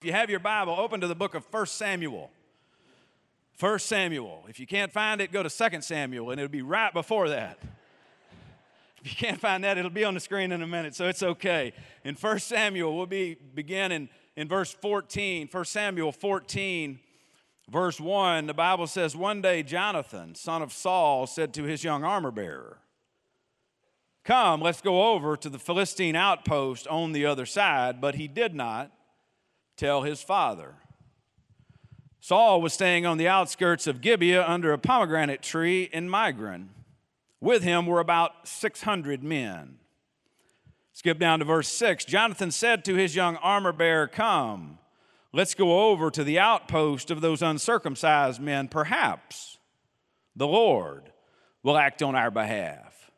If you have your Bible, open to the book of 1 Samuel. 1 Samuel. If you can't find it, go to 2 Samuel, and it'll be right before that. If you can't find that, it'll be on the screen in a minute, so it's okay. In 1 Samuel, we'll be beginning in, verse 14. 1 Samuel 14, verse 1, the Bible says, One day Jonathan, son of Saul, said to his young armor bearer, Come, let's go over to the Philistine outpost on the other side, but he did not tell his father. Saul was staying on the outskirts of Gibeah under a pomegranate tree in Migron. With him were about 600 men. Skip down to verse 6. Jonathan said to his young armor bearer, Come, let's go over to the outpost of those uncircumcised men. Perhaps the Lord will act on our behalf.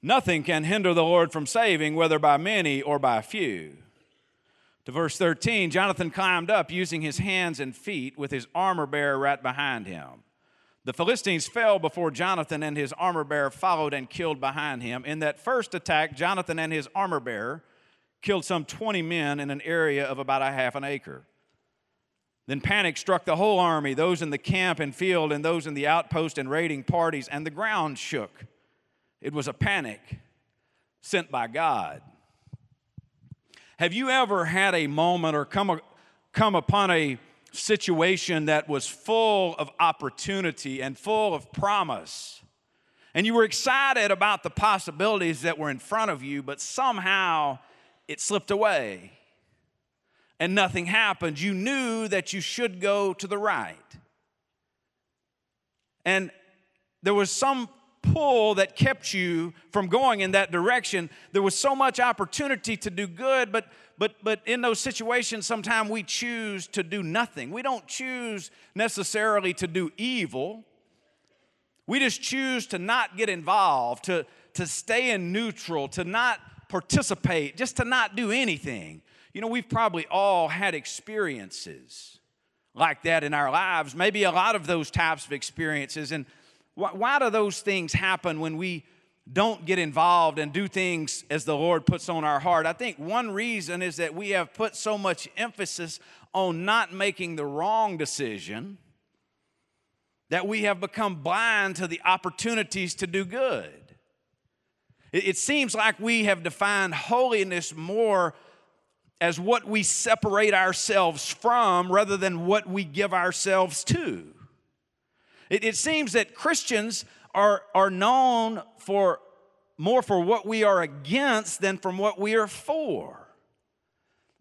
Nothing can hinder the Lord from saving, whether by many or by few. To verse 13, Jonathan climbed up using his hands and feet with his armor bearer right behind him. The Philistines fell before Jonathan, and his armor bearer followed and killed behind him. In that first attack, Jonathan and his armor bearer killed some 20 men in an area of about a half an acre. Then panic struck the whole army, those in the camp and field, and those in the outpost and raiding parties, and the ground shook. It was a panic sent by God. Have you ever had a moment or come, come upon a situation that was full of opportunity and full of promise? And you were excited about the possibilities that were in front of you, but somehow it slipped away and nothing happened. You knew that you should go to the right. And there was some pull that kept you from going in that direction. There was so much opportunity to do good, but but but in those situations sometimes we choose to do nothing. We don't choose necessarily to do evil. We just choose to not get involved, to to stay in neutral, to not participate, just to not do anything. You know, we've probably all had experiences like that in our lives, maybe a lot of those types of experiences and why, why do those things happen when we don't get involved and do things as the Lord puts on our heart? I think one reason is that we have put so much emphasis on not making the wrong decision that we have become blind to the opportunities to do good. It, it seems like we have defined holiness more as what we separate ourselves from rather than what we give ourselves to. It, it seems that Christians are, are known for more for what we are against than from what we are for.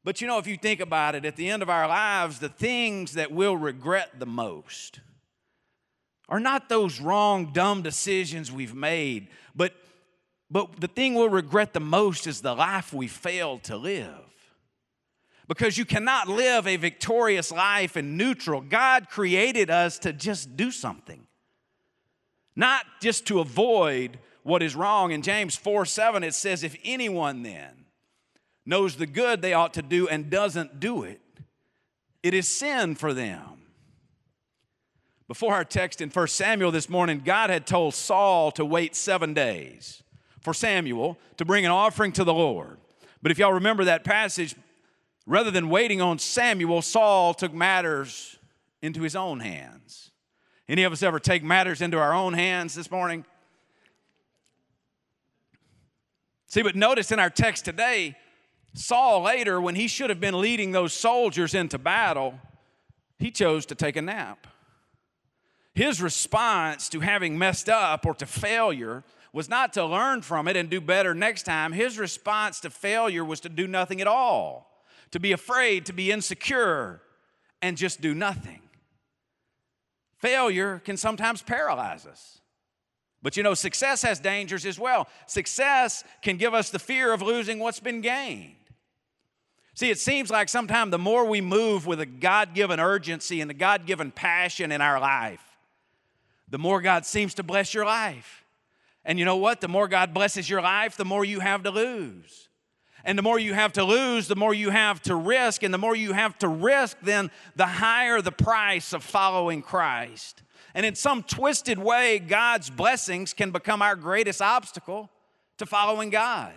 But you know, if you think about it, at the end of our lives, the things that we'll regret the most are not those wrong, dumb decisions we've made, but, but the thing we'll regret the most is the life we failed to live because you cannot live a victorious life in neutral. God created us to just do something, not just to avoid what is wrong. In James 4 7, it says, If anyone then knows the good they ought to do and doesn't do it, it is sin for them. Before our text in 1 Samuel this morning, God had told Saul to wait seven days for Samuel to bring an offering to the Lord. But if y'all remember that passage, Rather than waiting on Samuel, Saul took matters into his own hands. Any of us ever take matters into our own hands this morning? See, but notice in our text today, Saul later, when he should have been leading those soldiers into battle, he chose to take a nap. His response to having messed up or to failure was not to learn from it and do better next time. His response to failure was to do nothing at all to be afraid, to be insecure, and just do nothing. Failure can sometimes paralyze us. But you know, success has dangers as well. Success can give us the fear of losing what's been gained. See, it seems like sometimes the more we move with a God given urgency and a God given passion in our life, the more God seems to bless your life. And you know what? The more God blesses your life, the more you have to lose. And the more you have to lose, the more you have to risk. And the more you have to risk, then the higher the price of following Christ. And in some twisted way, God's blessings can become our greatest obstacle to following God.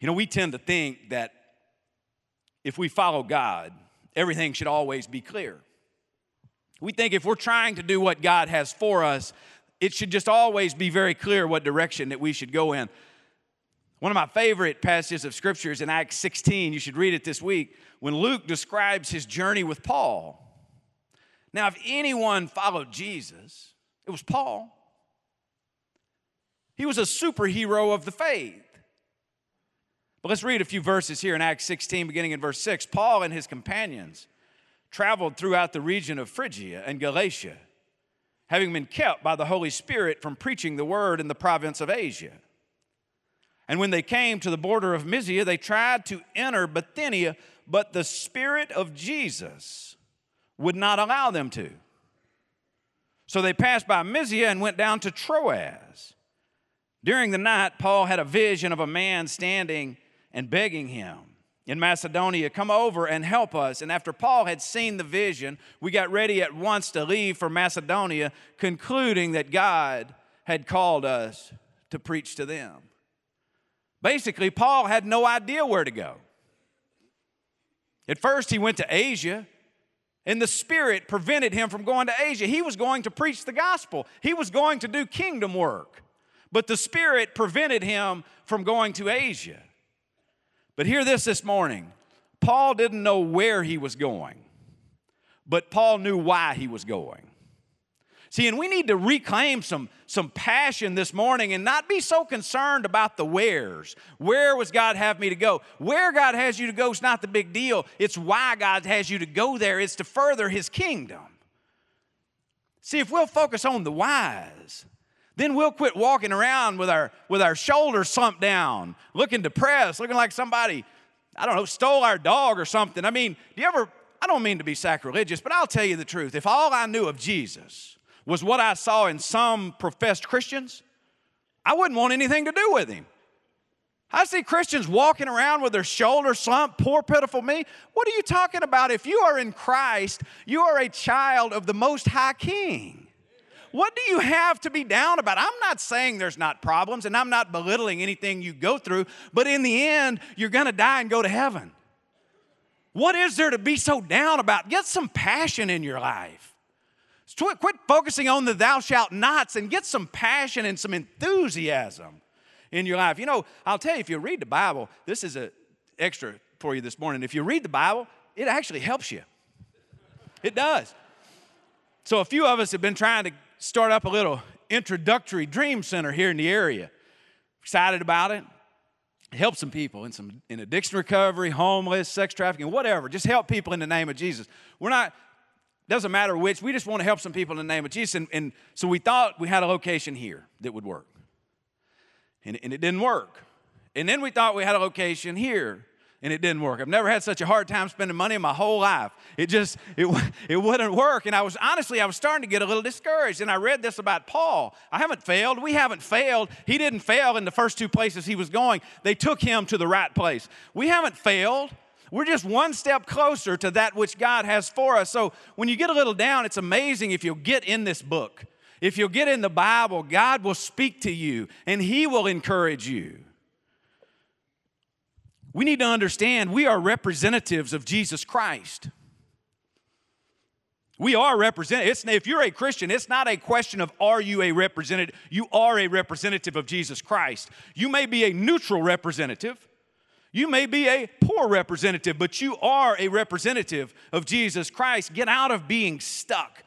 You know, we tend to think that if we follow God, everything should always be clear. We think if we're trying to do what God has for us, it should just always be very clear what direction that we should go in. One of my favorite passages of scripture is in Acts 16. You should read it this week when Luke describes his journey with Paul. Now, if anyone followed Jesus, it was Paul. He was a superhero of the faith. But let's read a few verses here in Acts 16, beginning in verse 6. Paul and his companions traveled throughout the region of Phrygia and Galatia, having been kept by the Holy Spirit from preaching the word in the province of Asia. And when they came to the border of Mysia, they tried to enter Bithynia, but the Spirit of Jesus would not allow them to. So they passed by Mysia and went down to Troas. During the night, Paul had a vision of a man standing and begging him in Macedonia, Come over and help us. And after Paul had seen the vision, we got ready at once to leave for Macedonia, concluding that God had called us to preach to them. Basically, Paul had no idea where to go. At first, he went to Asia, and the Spirit prevented him from going to Asia. He was going to preach the gospel, he was going to do kingdom work, but the Spirit prevented him from going to Asia. But hear this this morning Paul didn't know where he was going, but Paul knew why he was going. See, and we need to reclaim some, some passion this morning and not be so concerned about the wheres. Where was God have me to go? Where God has you to go is not the big deal. It's why God has you to go there. It's to further his kingdom. See, if we'll focus on the whys, then we'll quit walking around with our with our shoulders slumped down, looking depressed, looking like somebody, I don't know, stole our dog or something. I mean, do you ever I don't mean to be sacrilegious, but I'll tell you the truth. If all I knew of Jesus was what I saw in some professed Christians, I wouldn't want anything to do with him. I see Christians walking around with their shoulders slumped, poor, pitiful me. What are you talking about? If you are in Christ, you are a child of the Most High King. What do you have to be down about? I'm not saying there's not problems, and I'm not belittling anything you go through, but in the end, you're gonna die and go to heaven. What is there to be so down about? Get some passion in your life. Quit focusing on the thou shalt nots and get some passion and some enthusiasm in your life. You know, I'll tell you, if you read the Bible, this is an extra for you this morning. If you read the Bible, it actually helps you. It does. So, a few of us have been trying to start up a little introductory dream center here in the area. Excited about it. Help some people in some in addiction recovery, homeless, sex trafficking, whatever. Just help people in the name of Jesus. We're not doesn't matter which, we just want to help some people in the name of Jesus. And, and so we thought we had a location here that would work. And, and it didn't work. And then we thought we had a location here and it didn't work. I've never had such a hard time spending money in my whole life. It just, it, it wouldn't work. And I was, honestly, I was starting to get a little discouraged. And I read this about Paul. I haven't failed. We haven't failed. He didn't fail in the first two places he was going. They took him to the right place. We haven't failed. We're just one step closer to that which God has for us. So when you get a little down, it's amazing if you'll get in this book. If you'll get in the Bible, God will speak to you and He will encourage you. We need to understand we are representatives of Jesus Christ. We are representatives. If you're a Christian, it's not a question of are you a representative. You are a representative of Jesus Christ. You may be a neutral representative, you may be a poor representative, but you are a representative of Jesus Christ. Get out of being stuck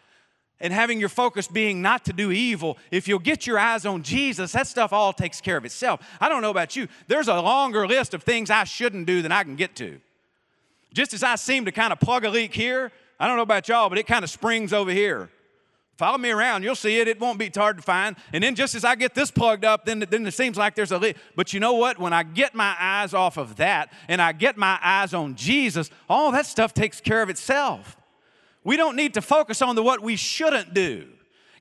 and having your focus being not to do evil. If you'll get your eyes on Jesus, that stuff all takes care of itself. I don't know about you, there's a longer list of things I shouldn't do than I can get to. Just as I seem to kind of plug a leak here, I don't know about y'all, but it kind of springs over here. Follow me around, you'll see it. It won't be hard to find. And then just as I get this plugged up, then, then it seems like there's a leak. But you know what? When I get my eyes off of that and I get my eyes on Jesus, all that stuff takes care of itself. We don't need to focus on the what we shouldn't do.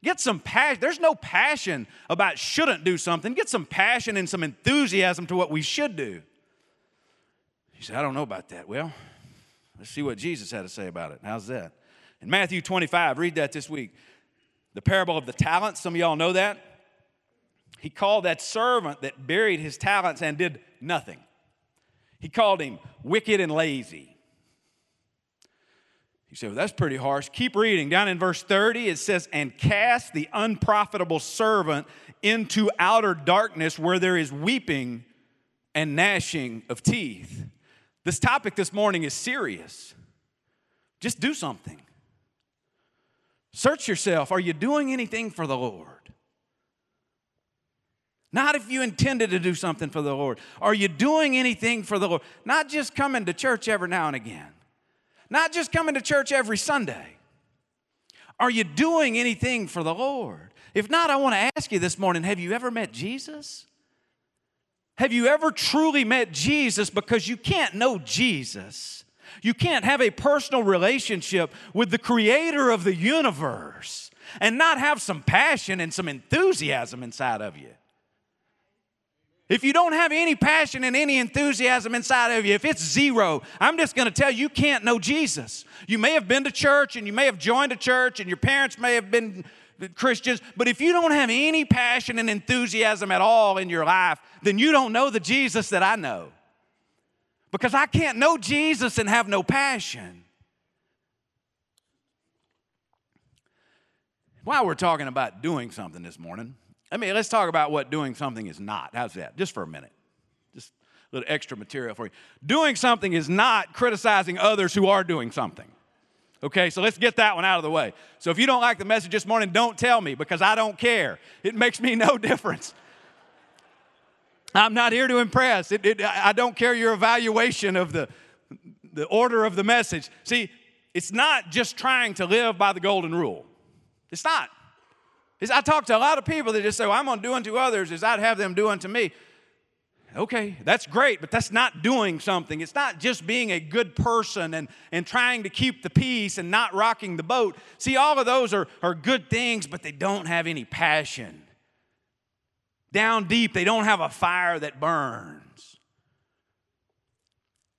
Get some passion. There's no passion about shouldn't do something. Get some passion and some enthusiasm to what we should do. You say, I don't know about that. Well, let's see what Jesus had to say about it. How's that? In Matthew 25, read that this week the parable of the talents. Some of y'all know that. He called that servant that buried his talents and did nothing. He called him wicked and lazy. You say, well, that's pretty harsh. Keep reading. Down in verse 30, it says, And cast the unprofitable servant into outer darkness where there is weeping and gnashing of teeth. This topic this morning is serious. Just do something. Search yourself. Are you doing anything for the Lord? Not if you intended to do something for the Lord. Are you doing anything for the Lord? Not just coming to church every now and again, not just coming to church every Sunday. Are you doing anything for the Lord? If not, I want to ask you this morning have you ever met Jesus? Have you ever truly met Jesus? Because you can't know Jesus. You can't have a personal relationship with the creator of the universe and not have some passion and some enthusiasm inside of you. If you don't have any passion and any enthusiasm inside of you, if it's zero, I'm just going to tell you, you can't know Jesus. You may have been to church and you may have joined a church and your parents may have been Christians, but if you don't have any passion and enthusiasm at all in your life, then you don't know the Jesus that I know. Because I can't know Jesus and have no passion. While we're talking about doing something this morning, I mean, let's talk about what doing something is not. How's that? Just for a minute. Just a little extra material for you. Doing something is not criticizing others who are doing something. Okay, so let's get that one out of the way. So if you don't like the message this morning, don't tell me because I don't care. It makes me no difference. I'm not here to impress. It, it, I don't care your evaluation of the, the order of the message. See, it's not just trying to live by the golden rule. It's not. I talk to a lot of people that just say, well, I'm going to do unto others as I'd have them do unto me. Okay, that's great, but that's not doing something. It's not just being a good person and, and trying to keep the peace and not rocking the boat. See, all of those are, are good things, but they don't have any passion. Down deep, they don't have a fire that burns.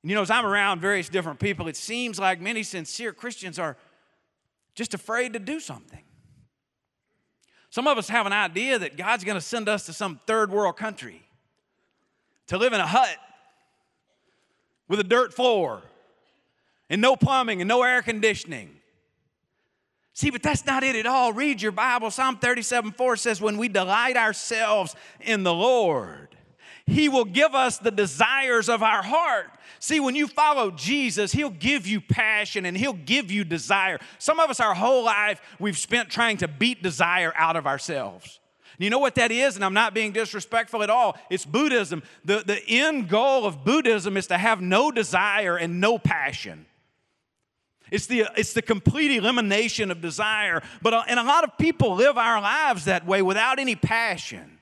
And you know, as I'm around various different people, it seems like many sincere Christians are just afraid to do something. Some of us have an idea that God's going to send us to some third world country to live in a hut with a dirt floor and no plumbing and no air conditioning. See, but that's not it at all. Read your Bible. Psalm 37 4 says, When we delight ourselves in the Lord, He will give us the desires of our heart. See, when you follow Jesus, He'll give you passion and He'll give you desire. Some of us, our whole life, we've spent trying to beat desire out of ourselves. You know what that is? And I'm not being disrespectful at all. It's Buddhism. The, the end goal of Buddhism is to have no desire and no passion. It's the, it's the complete elimination of desire. But, uh, and a lot of people live our lives that way without any passion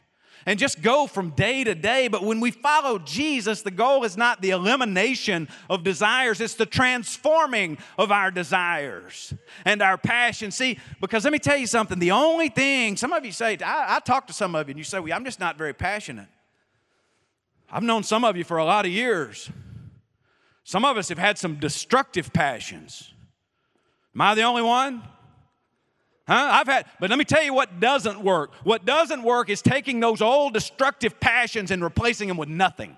and just go from day to day. But when we follow Jesus, the goal is not the elimination of desires, it's the transforming of our desires and our passion. See, because let me tell you something the only thing, some of you say, I, I talk to some of you and you say, well, I'm just not very passionate. I've known some of you for a lot of years. Some of us have had some destructive passions. Am I the only one? Huh? I've had, but let me tell you what doesn't work. What doesn't work is taking those old destructive passions and replacing them with nothing.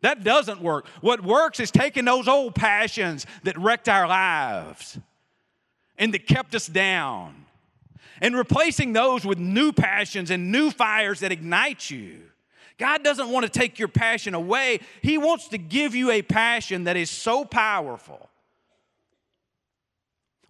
That doesn't work. What works is taking those old passions that wrecked our lives and that kept us down and replacing those with new passions and new fires that ignite you. God doesn't want to take your passion away, He wants to give you a passion that is so powerful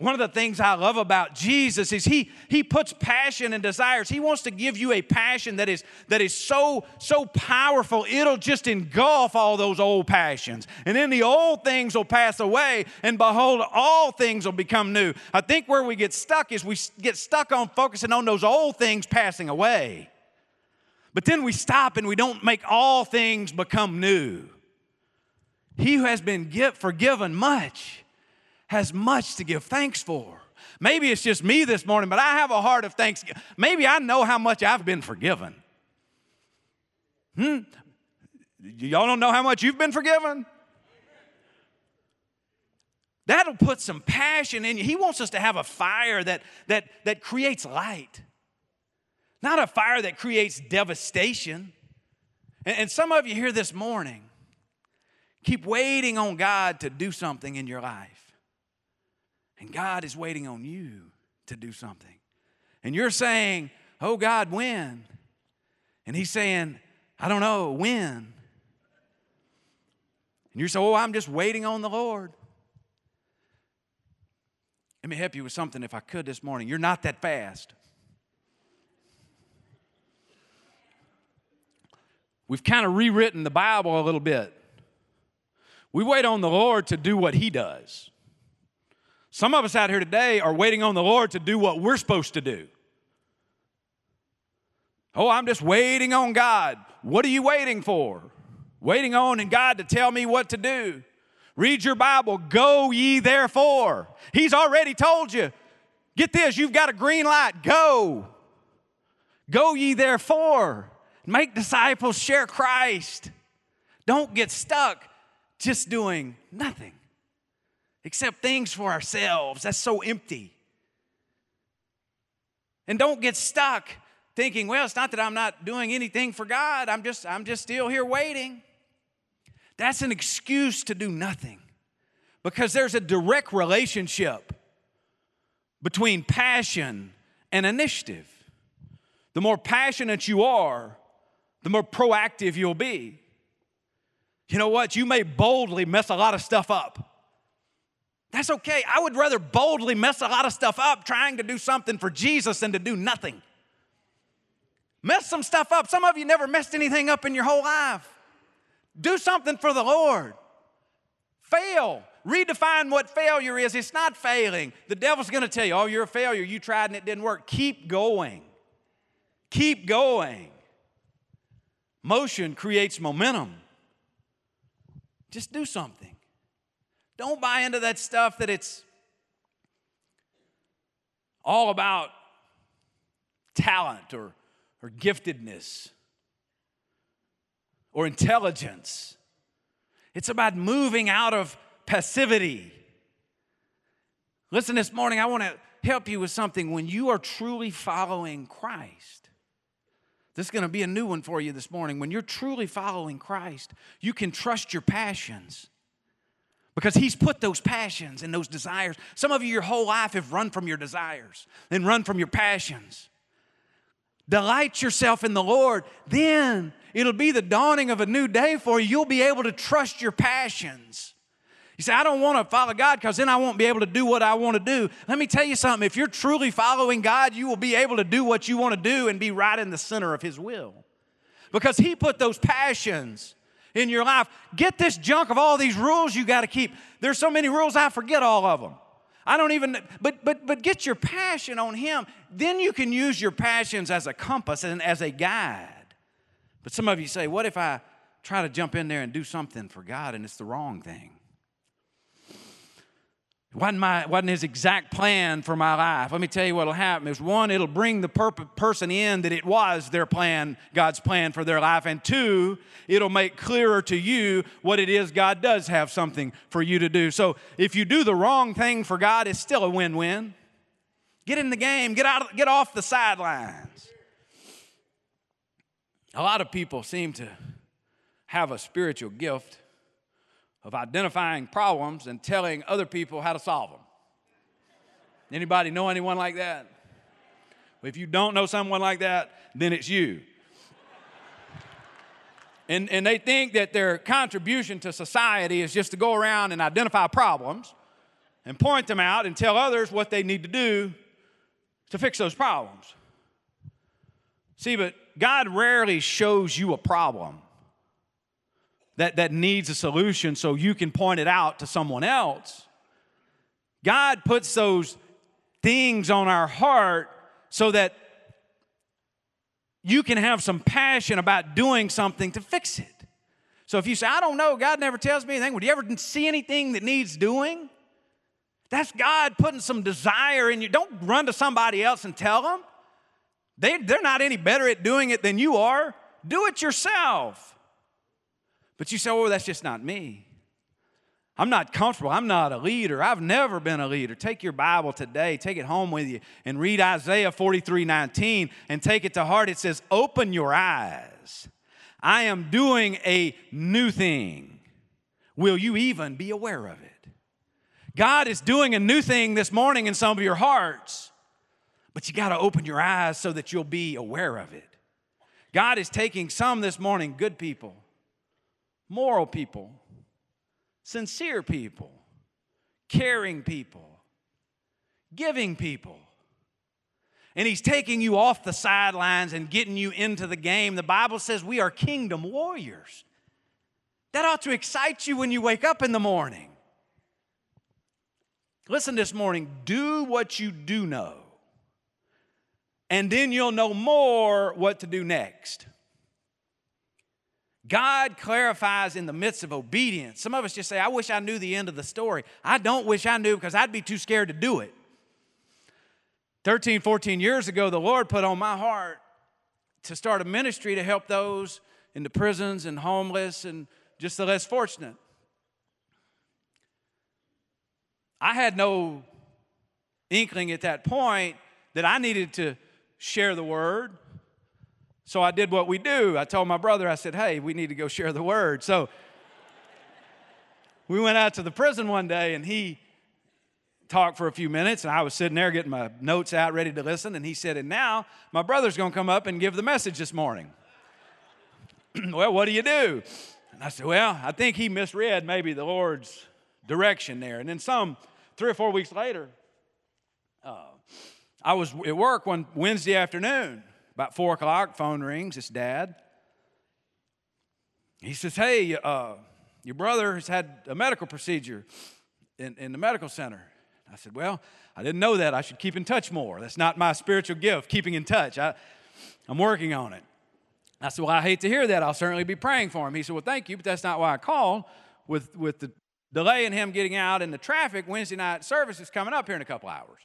one of the things I love about Jesus is he, he puts passion and desires. He wants to give you a passion that is, that is so, so powerful, it'll just engulf all those old passions. And then the old things will pass away, and behold, all things will become new. I think where we get stuck is we get stuck on focusing on those old things passing away. But then we stop and we don't make all things become new. He who has been forgiven much has much to give thanks for. Maybe it's just me this morning, but I have a heart of thanksgiving. Maybe I know how much I've been forgiven. Hmm? Y'all don't know how much you've been forgiven? That'll put some passion in you. He wants us to have a fire that, that, that creates light, not a fire that creates devastation. And, and some of you here this morning keep waiting on God to do something in your life. And God is waiting on you to do something. And you're saying, Oh God, when? And He's saying, I don't know, when? And you're saying, Oh, I'm just waiting on the Lord. Let me help you with something if I could this morning. You're not that fast. We've kind of rewritten the Bible a little bit. We wait on the Lord to do what He does. Some of us out here today are waiting on the Lord to do what we're supposed to do. Oh, I'm just waiting on God. What are you waiting for? Waiting on and God to tell me what to do. Read your Bible. Go ye therefore. He's already told you. Get this, you've got a green light. Go. Go ye therefore. Make disciples, share Christ. Don't get stuck just doing nothing except things for ourselves. That's so empty. And don't get stuck thinking, well, it's not that I'm not doing anything for God. I'm just I'm just still here waiting. That's an excuse to do nothing. Because there's a direct relationship between passion and initiative. The more passionate you are, the more proactive you'll be. You know what? You may boldly mess a lot of stuff up. That's okay. I would rather boldly mess a lot of stuff up trying to do something for Jesus than to do nothing. Mess some stuff up. Some of you never messed anything up in your whole life. Do something for the Lord. Fail. Redefine what failure is. It's not failing. The devil's going to tell you, oh, you're a failure. You tried and it didn't work. Keep going. Keep going. Motion creates momentum. Just do something. Don't buy into that stuff that it's all about talent or, or giftedness or intelligence. It's about moving out of passivity. Listen, this morning, I want to help you with something. When you are truly following Christ, this is going to be a new one for you this morning. When you're truly following Christ, you can trust your passions because He's put those passions and those desires. Some of you, your whole life, have run from your desires and run from your passions. Delight yourself in the Lord, then it'll be the dawning of a new day for you. You'll be able to trust your passions. You say, I don't want to follow God because then I won't be able to do what I want to do. Let me tell you something. If you're truly following God, you will be able to do what you want to do and be right in the center of His will. Because He put those passions in your life. Get this junk of all these rules you got to keep. There's so many rules, I forget all of them. I don't even, but, but, but get your passion on Him. Then you can use your passions as a compass and as a guide. But some of you say, what if I try to jump in there and do something for God and it's the wrong thing? Wasn't, my, wasn't his exact plan for my life. Let me tell you what will happen. Is one, it'll bring the per- person in that it was their plan, God's plan for their life. And two, it'll make clearer to you what it is God does have something for you to do. So if you do the wrong thing for God, it's still a win win. Get in the game, get, out, get off the sidelines. A lot of people seem to have a spiritual gift of identifying problems and telling other people how to solve them. Anybody know anyone like that? If you don't know someone like that, then it's you. And, and they think that their contribution to society is just to go around and identify problems and point them out and tell others what they need to do to fix those problems. See, but God rarely shows you a problem that, that needs a solution so you can point it out to someone else. God puts those things on our heart so that you can have some passion about doing something to fix it. So if you say, I don't know, God never tells me anything, would you ever see anything that needs doing? That's God putting some desire in you. Don't run to somebody else and tell them. They, they're not any better at doing it than you are. Do it yourself. But you say, oh, that's just not me. I'm not comfortable. I'm not a leader. I've never been a leader. Take your Bible today, take it home with you, and read Isaiah 43 19 and take it to heart. It says, Open your eyes. I am doing a new thing. Will you even be aware of it? God is doing a new thing this morning in some of your hearts, but you got to open your eyes so that you'll be aware of it. God is taking some this morning, good people, moral people, sincere people, caring people, giving people. And he's taking you off the sidelines and getting you into the game. The Bible says we are kingdom warriors. That ought to excite you when you wake up in the morning. Listen this morning do what you do know, and then you'll know more what to do next. God clarifies in the midst of obedience. Some of us just say, I wish I knew the end of the story. I don't wish I knew because I'd be too scared to do it. 13, 14 years ago, the Lord put on my heart to start a ministry to help those in the prisons and homeless and just the less fortunate. I had no inkling at that point that I needed to share the word. So I did what we do. I told my brother, I said, hey, we need to go share the word. So we went out to the prison one day and he talked for a few minutes and I was sitting there getting my notes out ready to listen. And he said, and now my brother's going to come up and give the message this morning. well, what do you do? And I said, well, I think he misread maybe the Lord's direction there. And then some three or four weeks later, uh, I was at work one Wednesday afternoon, about four o'clock, phone rings, it's dad. He says, Hey, uh, your brother has had a medical procedure in, in the medical center. I said, Well, I didn't know that. I should keep in touch more. That's not my spiritual gift, keeping in touch. I, I'm working on it. I said, Well, I hate to hear that. I'll certainly be praying for him. He said, Well, thank you, but that's not why I called. With, with the delay in him getting out and the traffic, Wednesday night service is coming up here in a couple hours.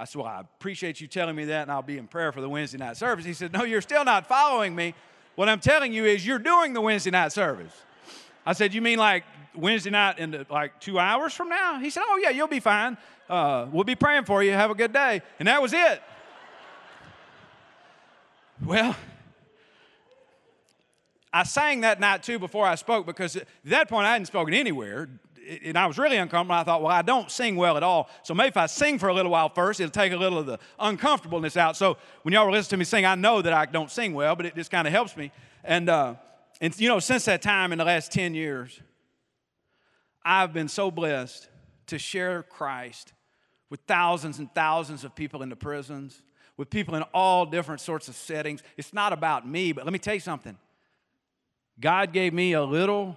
I said, Well, I appreciate you telling me that, and I'll be in prayer for the Wednesday night service. He said, No, you're still not following me. What I'm telling you is you're doing the Wednesday night service. I said, You mean like Wednesday night in like two hours from now? He said, Oh, yeah, you'll be fine. Uh, we'll be praying for you. Have a good day. And that was it. well, I sang that night too before I spoke because at that point I hadn't spoken anywhere and I was really uncomfortable. I thought, well, I don't sing well at all. So maybe if I sing for a little while first, it'll take a little of the uncomfortableness out. So when y'all were listening to me sing, I know that I don't sing well, but it just kind of helps me. And, uh, and, you know, since that time in the last 10 years, I've been so blessed to share Christ with thousands and thousands of people in the prisons, with people in all different sorts of settings. It's not about me, but let me tell you something. God gave me a little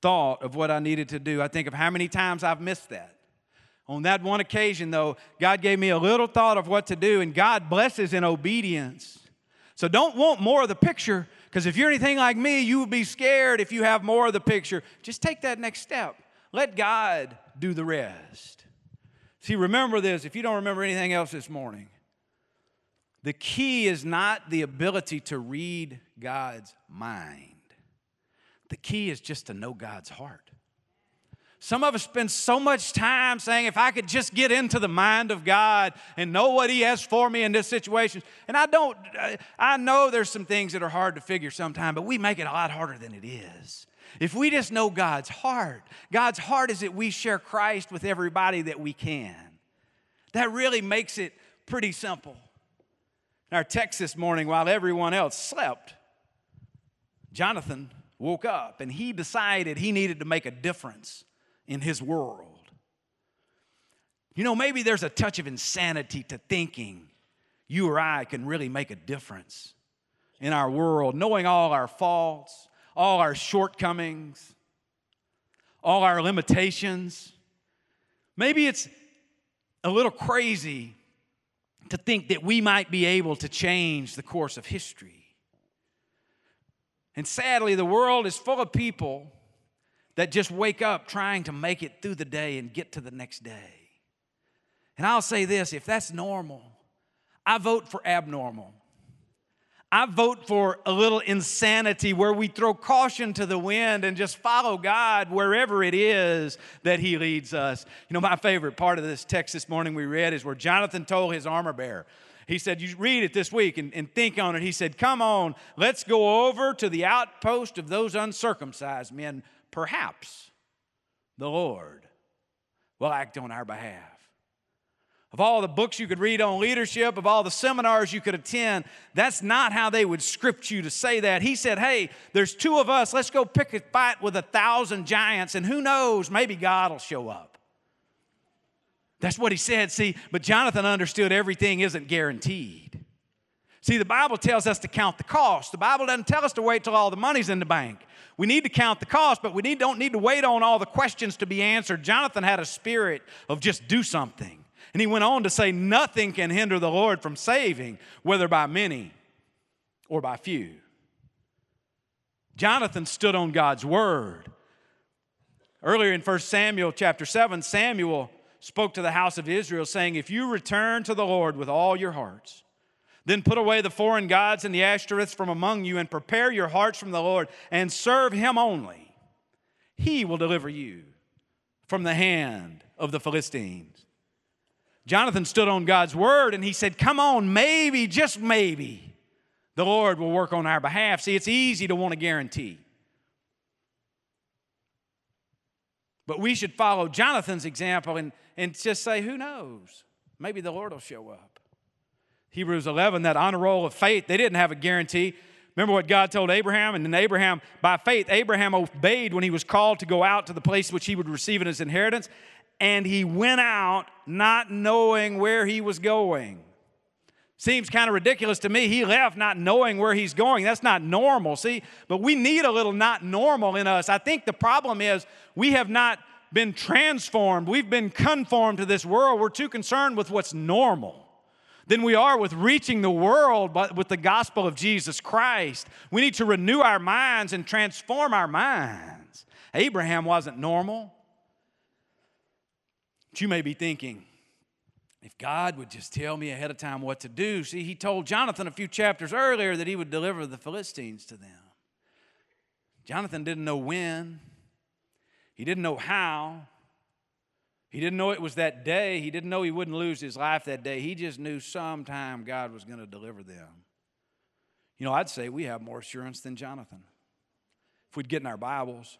thought of what I needed to do. I think of how many times I've missed that. On that one occasion, though, God gave me a little thought of what to do, and God blesses in obedience. So don't want more of the picture, because if you're anything like me, you would be scared if you have more of the picture. Just take that next step. Let God do the rest. See, remember this if you don't remember anything else this morning, the key is not the ability to read God's mind. The key is just to know God's heart. Some of us spend so much time saying, if I could just get into the mind of God and know what He has for me in this situation. And I don't, uh, I know there's some things that are hard to figure sometimes, but we make it a lot harder than it is. If we just know God's heart, God's heart is that we share Christ with everybody that we can. That really makes it pretty simple. In our text this morning, while everyone else slept, Jonathan woke up and he decided he needed to make a difference in his world. You know, maybe there's a touch of insanity to thinking you or I can really make a difference in our world, knowing all our faults, all our shortcomings, all our limitations. Maybe it's a little crazy to think that we might be able to change the course of history. And sadly, the world is full of people that just wake up trying to make it through the day and get to the next day. And I'll say this if that's normal, I vote for abnormal. I vote for a little insanity where we throw caution to the wind and just follow God wherever it is that He leads us. You know, my favorite part of this text this morning we read is where Jonathan told his armor bearer, he said, You read it this week and, and think on it. He said, Come on, let's go over to the outpost of those uncircumcised men. Perhaps the Lord will act on our behalf. Of all the books you could read on leadership, of all the seminars you could attend, that's not how they would script you to say that. He said, Hey, there's two of us. Let's go pick a fight with a thousand giants, and who knows, maybe God will show up. That's what he said. See, but Jonathan understood everything isn't guaranteed. See, the Bible tells us to count the cost. The Bible doesn't tell us to wait till all the money's in the bank. We need to count the cost, but we need, don't need to wait on all the questions to be answered. Jonathan had a spirit of just do something. And he went on to say, Nothing can hinder the Lord from saving, whether by many or by few. Jonathan stood on God's word. Earlier in 1 Samuel chapter 7, Samuel spoke to the house of Israel, saying, If you return to the Lord with all your hearts, then put away the foreign gods and the Ashtoreths from among you, and prepare your hearts from the Lord, and serve him only. He will deliver you from the hand of the Philistines. Jonathan stood on God's word and he said, Come on, maybe, just maybe, the Lord will work on our behalf. See, it's easy to want a guarantee. But we should follow Jonathan's example and, and just say, Who knows? Maybe the Lord will show up. Hebrews 11, that honor roll of faith, they didn't have a guarantee. Remember what God told Abraham? And then Abraham, by faith, Abraham obeyed when he was called to go out to the place which he would receive in his inheritance and he went out not knowing where he was going. Seems kind of ridiculous to me. He left not knowing where he's going. That's not normal, see? But we need a little not normal in us. I think the problem is we have not been transformed. We've been conformed to this world. We're too concerned with what's normal than we are with reaching the world with the gospel of Jesus Christ. We need to renew our minds and transform our minds. Abraham wasn't normal. But you may be thinking, if God would just tell me ahead of time what to do. See, he told Jonathan a few chapters earlier that he would deliver the Philistines to them. Jonathan didn't know when, he didn't know how. He didn't know it was that day. He didn't know he wouldn't lose his life that day. He just knew sometime God was going to deliver them. You know, I'd say we have more assurance than Jonathan. If we'd get in our Bibles,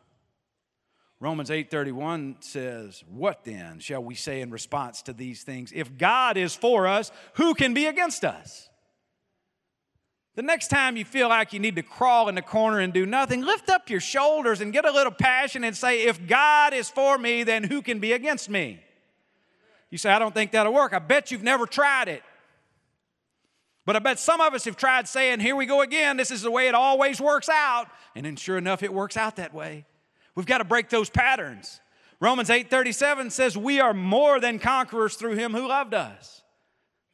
Romans 8:31 says, "What then shall we say in response to these things? If God is for us, who can be against us?" The next time you feel like you need to crawl in the corner and do nothing, lift up your shoulders and get a little passion and say, "If God is for me, then who can be against me?" You say, "I don't think that'll work." I bet you've never tried it. But I bet some of us have tried saying, "Here we go again. This is the way it always works out." And then sure enough, it works out that way. We've got to break those patterns. Romans 8:37 says we are more than conquerors through him who loved us.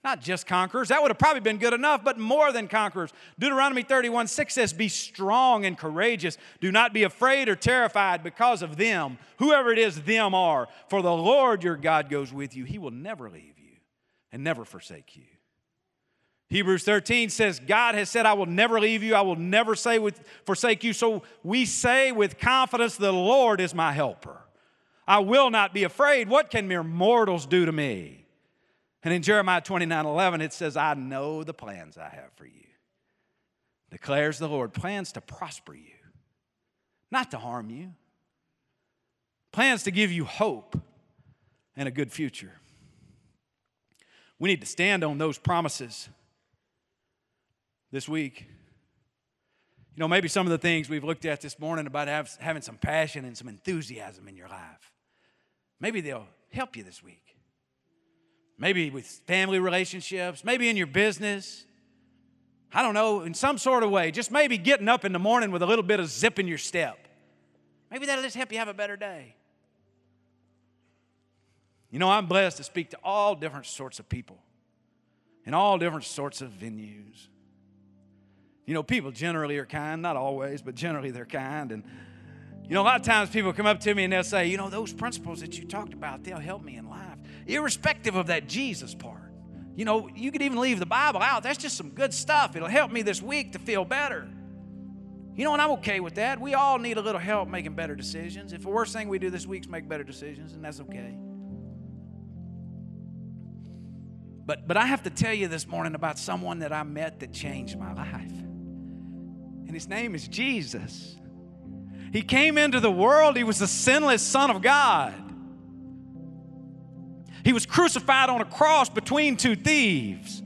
Not just conquerors. That would have probably been good enough, but more than conquerors. Deuteronomy 31 6 says, Be strong and courageous. Do not be afraid or terrified because of them, whoever it is them are. For the Lord your God goes with you. He will never leave you and never forsake you. Hebrews 13 says, God has said, I will never leave you, I will never say with, forsake you. So we say with confidence, The Lord is my helper. I will not be afraid. What can mere mortals do to me? And in Jeremiah 29 11, it says, I know the plans I have for you, declares the Lord plans to prosper you, not to harm you, plans to give you hope and a good future. We need to stand on those promises this week. You know, maybe some of the things we've looked at this morning about have, having some passion and some enthusiasm in your life, maybe they'll help you this week. Maybe with family relationships, maybe in your business. I don't know, in some sort of way, just maybe getting up in the morning with a little bit of zip in your step. Maybe that'll just help you have a better day. You know, I'm blessed to speak to all different sorts of people in all different sorts of venues. You know, people generally are kind, not always, but generally they're kind. And, you know, a lot of times people come up to me and they'll say, you know, those principles that you talked about, they'll help me in life, irrespective of that Jesus part. You know, you could even leave the Bible out. That's just some good stuff. It'll help me this week to feel better. You know, and I'm okay with that. We all need a little help making better decisions. If the worst thing we do this week is make better decisions, and that's okay. But, but I have to tell you this morning about someone that I met that changed my life and his name is Jesus. He came into the world, He was the sinless Son of God. He was crucified on a cross between two thieves.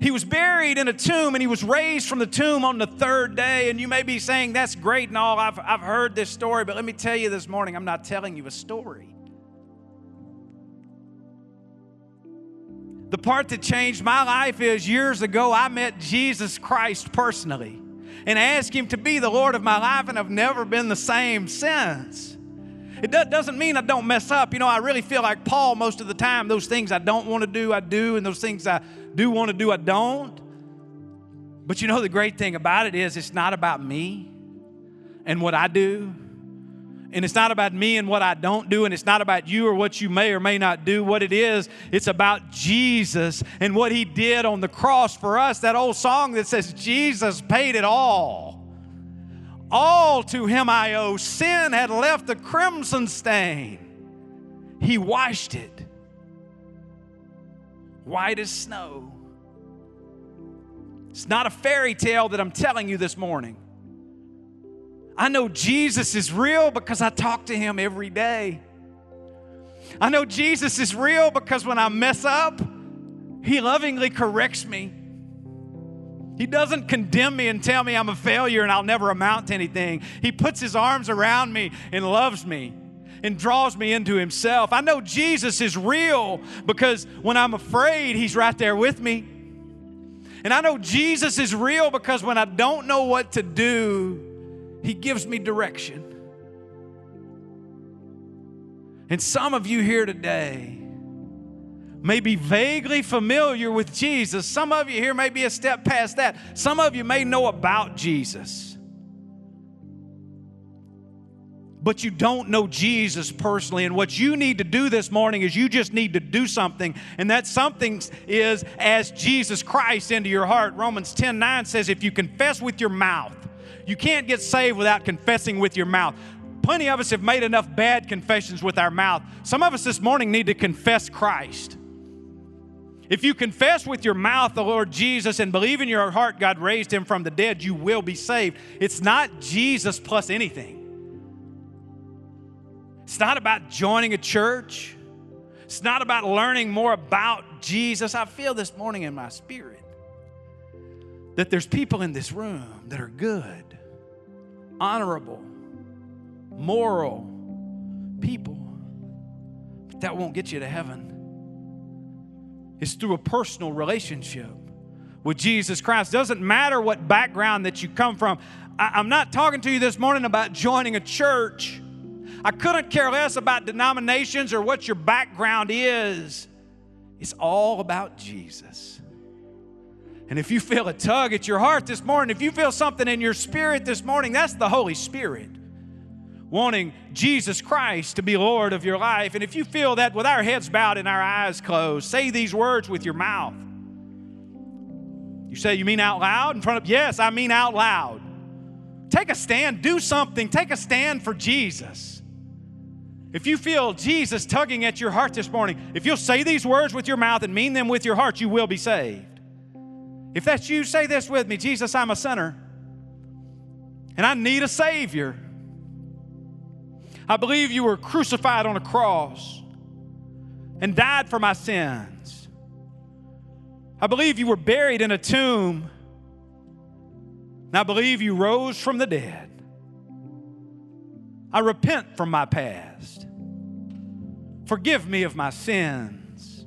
He was buried in a tomb and he was raised from the tomb on the third day. And you may be saying, that's great and all. I've, I've heard this story, but let me tell you this morning, I'm not telling you a story. The part that changed my life is years ago, I met Jesus Christ personally and asked him to be the Lord of my life, and I've never been the same since. It doesn't mean I don't mess up. You know, I really feel like Paul most of the time. Those things I don't want to do, I do, and those things I do want to do, I don't. But you know, the great thing about it is it's not about me and what I do. And it's not about me and what I don't do, and it's not about you or what you may or may not do. What it is, it's about Jesus and what He did on the cross for us. That old song that says, Jesus paid it all. All to him I owe. Sin had left a crimson stain. He washed it white as snow. It's not a fairy tale that I'm telling you this morning. I know Jesus is real because I talk to him every day. I know Jesus is real because when I mess up, he lovingly corrects me. He doesn't condemn me and tell me I'm a failure and I'll never amount to anything. He puts his arms around me and loves me and draws me into himself. I know Jesus is real because when I'm afraid, he's right there with me. And I know Jesus is real because when I don't know what to do, he gives me direction. And some of you here today, may be vaguely familiar with Jesus. Some of you here may be a step past that. Some of you may know about Jesus. But you don't know Jesus personally. And what you need to do this morning is you just need to do something. And that something is as Jesus Christ into your heart. Romans 10 9 says, if you confess with your mouth, you can't get saved without confessing with your mouth plenty of us have made enough bad confessions with our mouth. Some of us this morning need to confess Christ. If you confess with your mouth the Lord Jesus and believe in your heart God raised him from the dead, you will be saved. It's not Jesus plus anything. It's not about joining a church. It's not about learning more about Jesus. I feel this morning in my spirit that there's people in this room that are good, honorable, moral people, but that won't get you to heaven It's through a personal relationship with Jesus Christ. Doesn't matter what background that you come from. I, am not talking to you this morning about joining a church. I couldn't care less about denominations or what your background is. It's all about Jesus. And if you feel a tug at your heart this morning, if you feel something in your spirit this morning, that's the Holy Spirit wanting Jesus Christ to be Lord of your life. And if you feel that with our heads bowed and our eyes closed, say these words with your mouth. You say, You mean out loud in front of? Yes, I mean out loud. Take a stand, do something, take a stand for Jesus. If you feel Jesus tugging at your heart this morning, if you'll say these words with your mouth and mean them with your heart, you will be saved. If that's you, say this with me Jesus, I'm a sinner and I need a Savior. I believe you were crucified on a cross and died for my sins. I believe you were buried in a tomb. And I believe you rose from the dead. I repent from my past. Forgive me of my sins.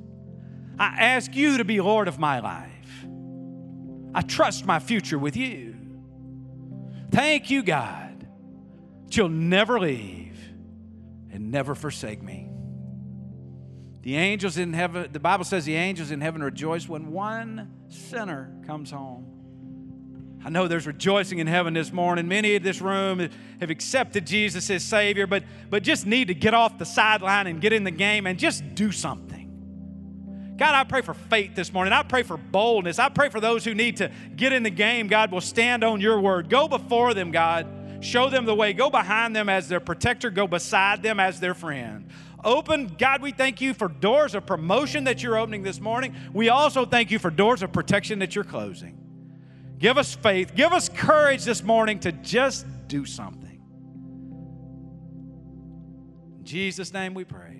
I ask you to be Lord of my life. I trust my future with you. Thank you, God, that you'll never leave and never forsake me. The angels in heaven, the Bible says the angels in heaven rejoice when one sinner comes home. I know there's rejoicing in heaven this morning. Many in this room have accepted Jesus as Savior, but, but just need to get off the sideline and get in the game and just do something. God, I pray for faith this morning. I pray for boldness. I pray for those who need to get in the game. God will stand on your word. Go before them, God. Show them the way. Go behind them as their protector. Go beside them as their friend. Open, God, we thank you for doors of promotion that you're opening this morning. We also thank you for doors of protection that you're closing. Give us faith. Give us courage this morning to just do something. In Jesus' name we pray.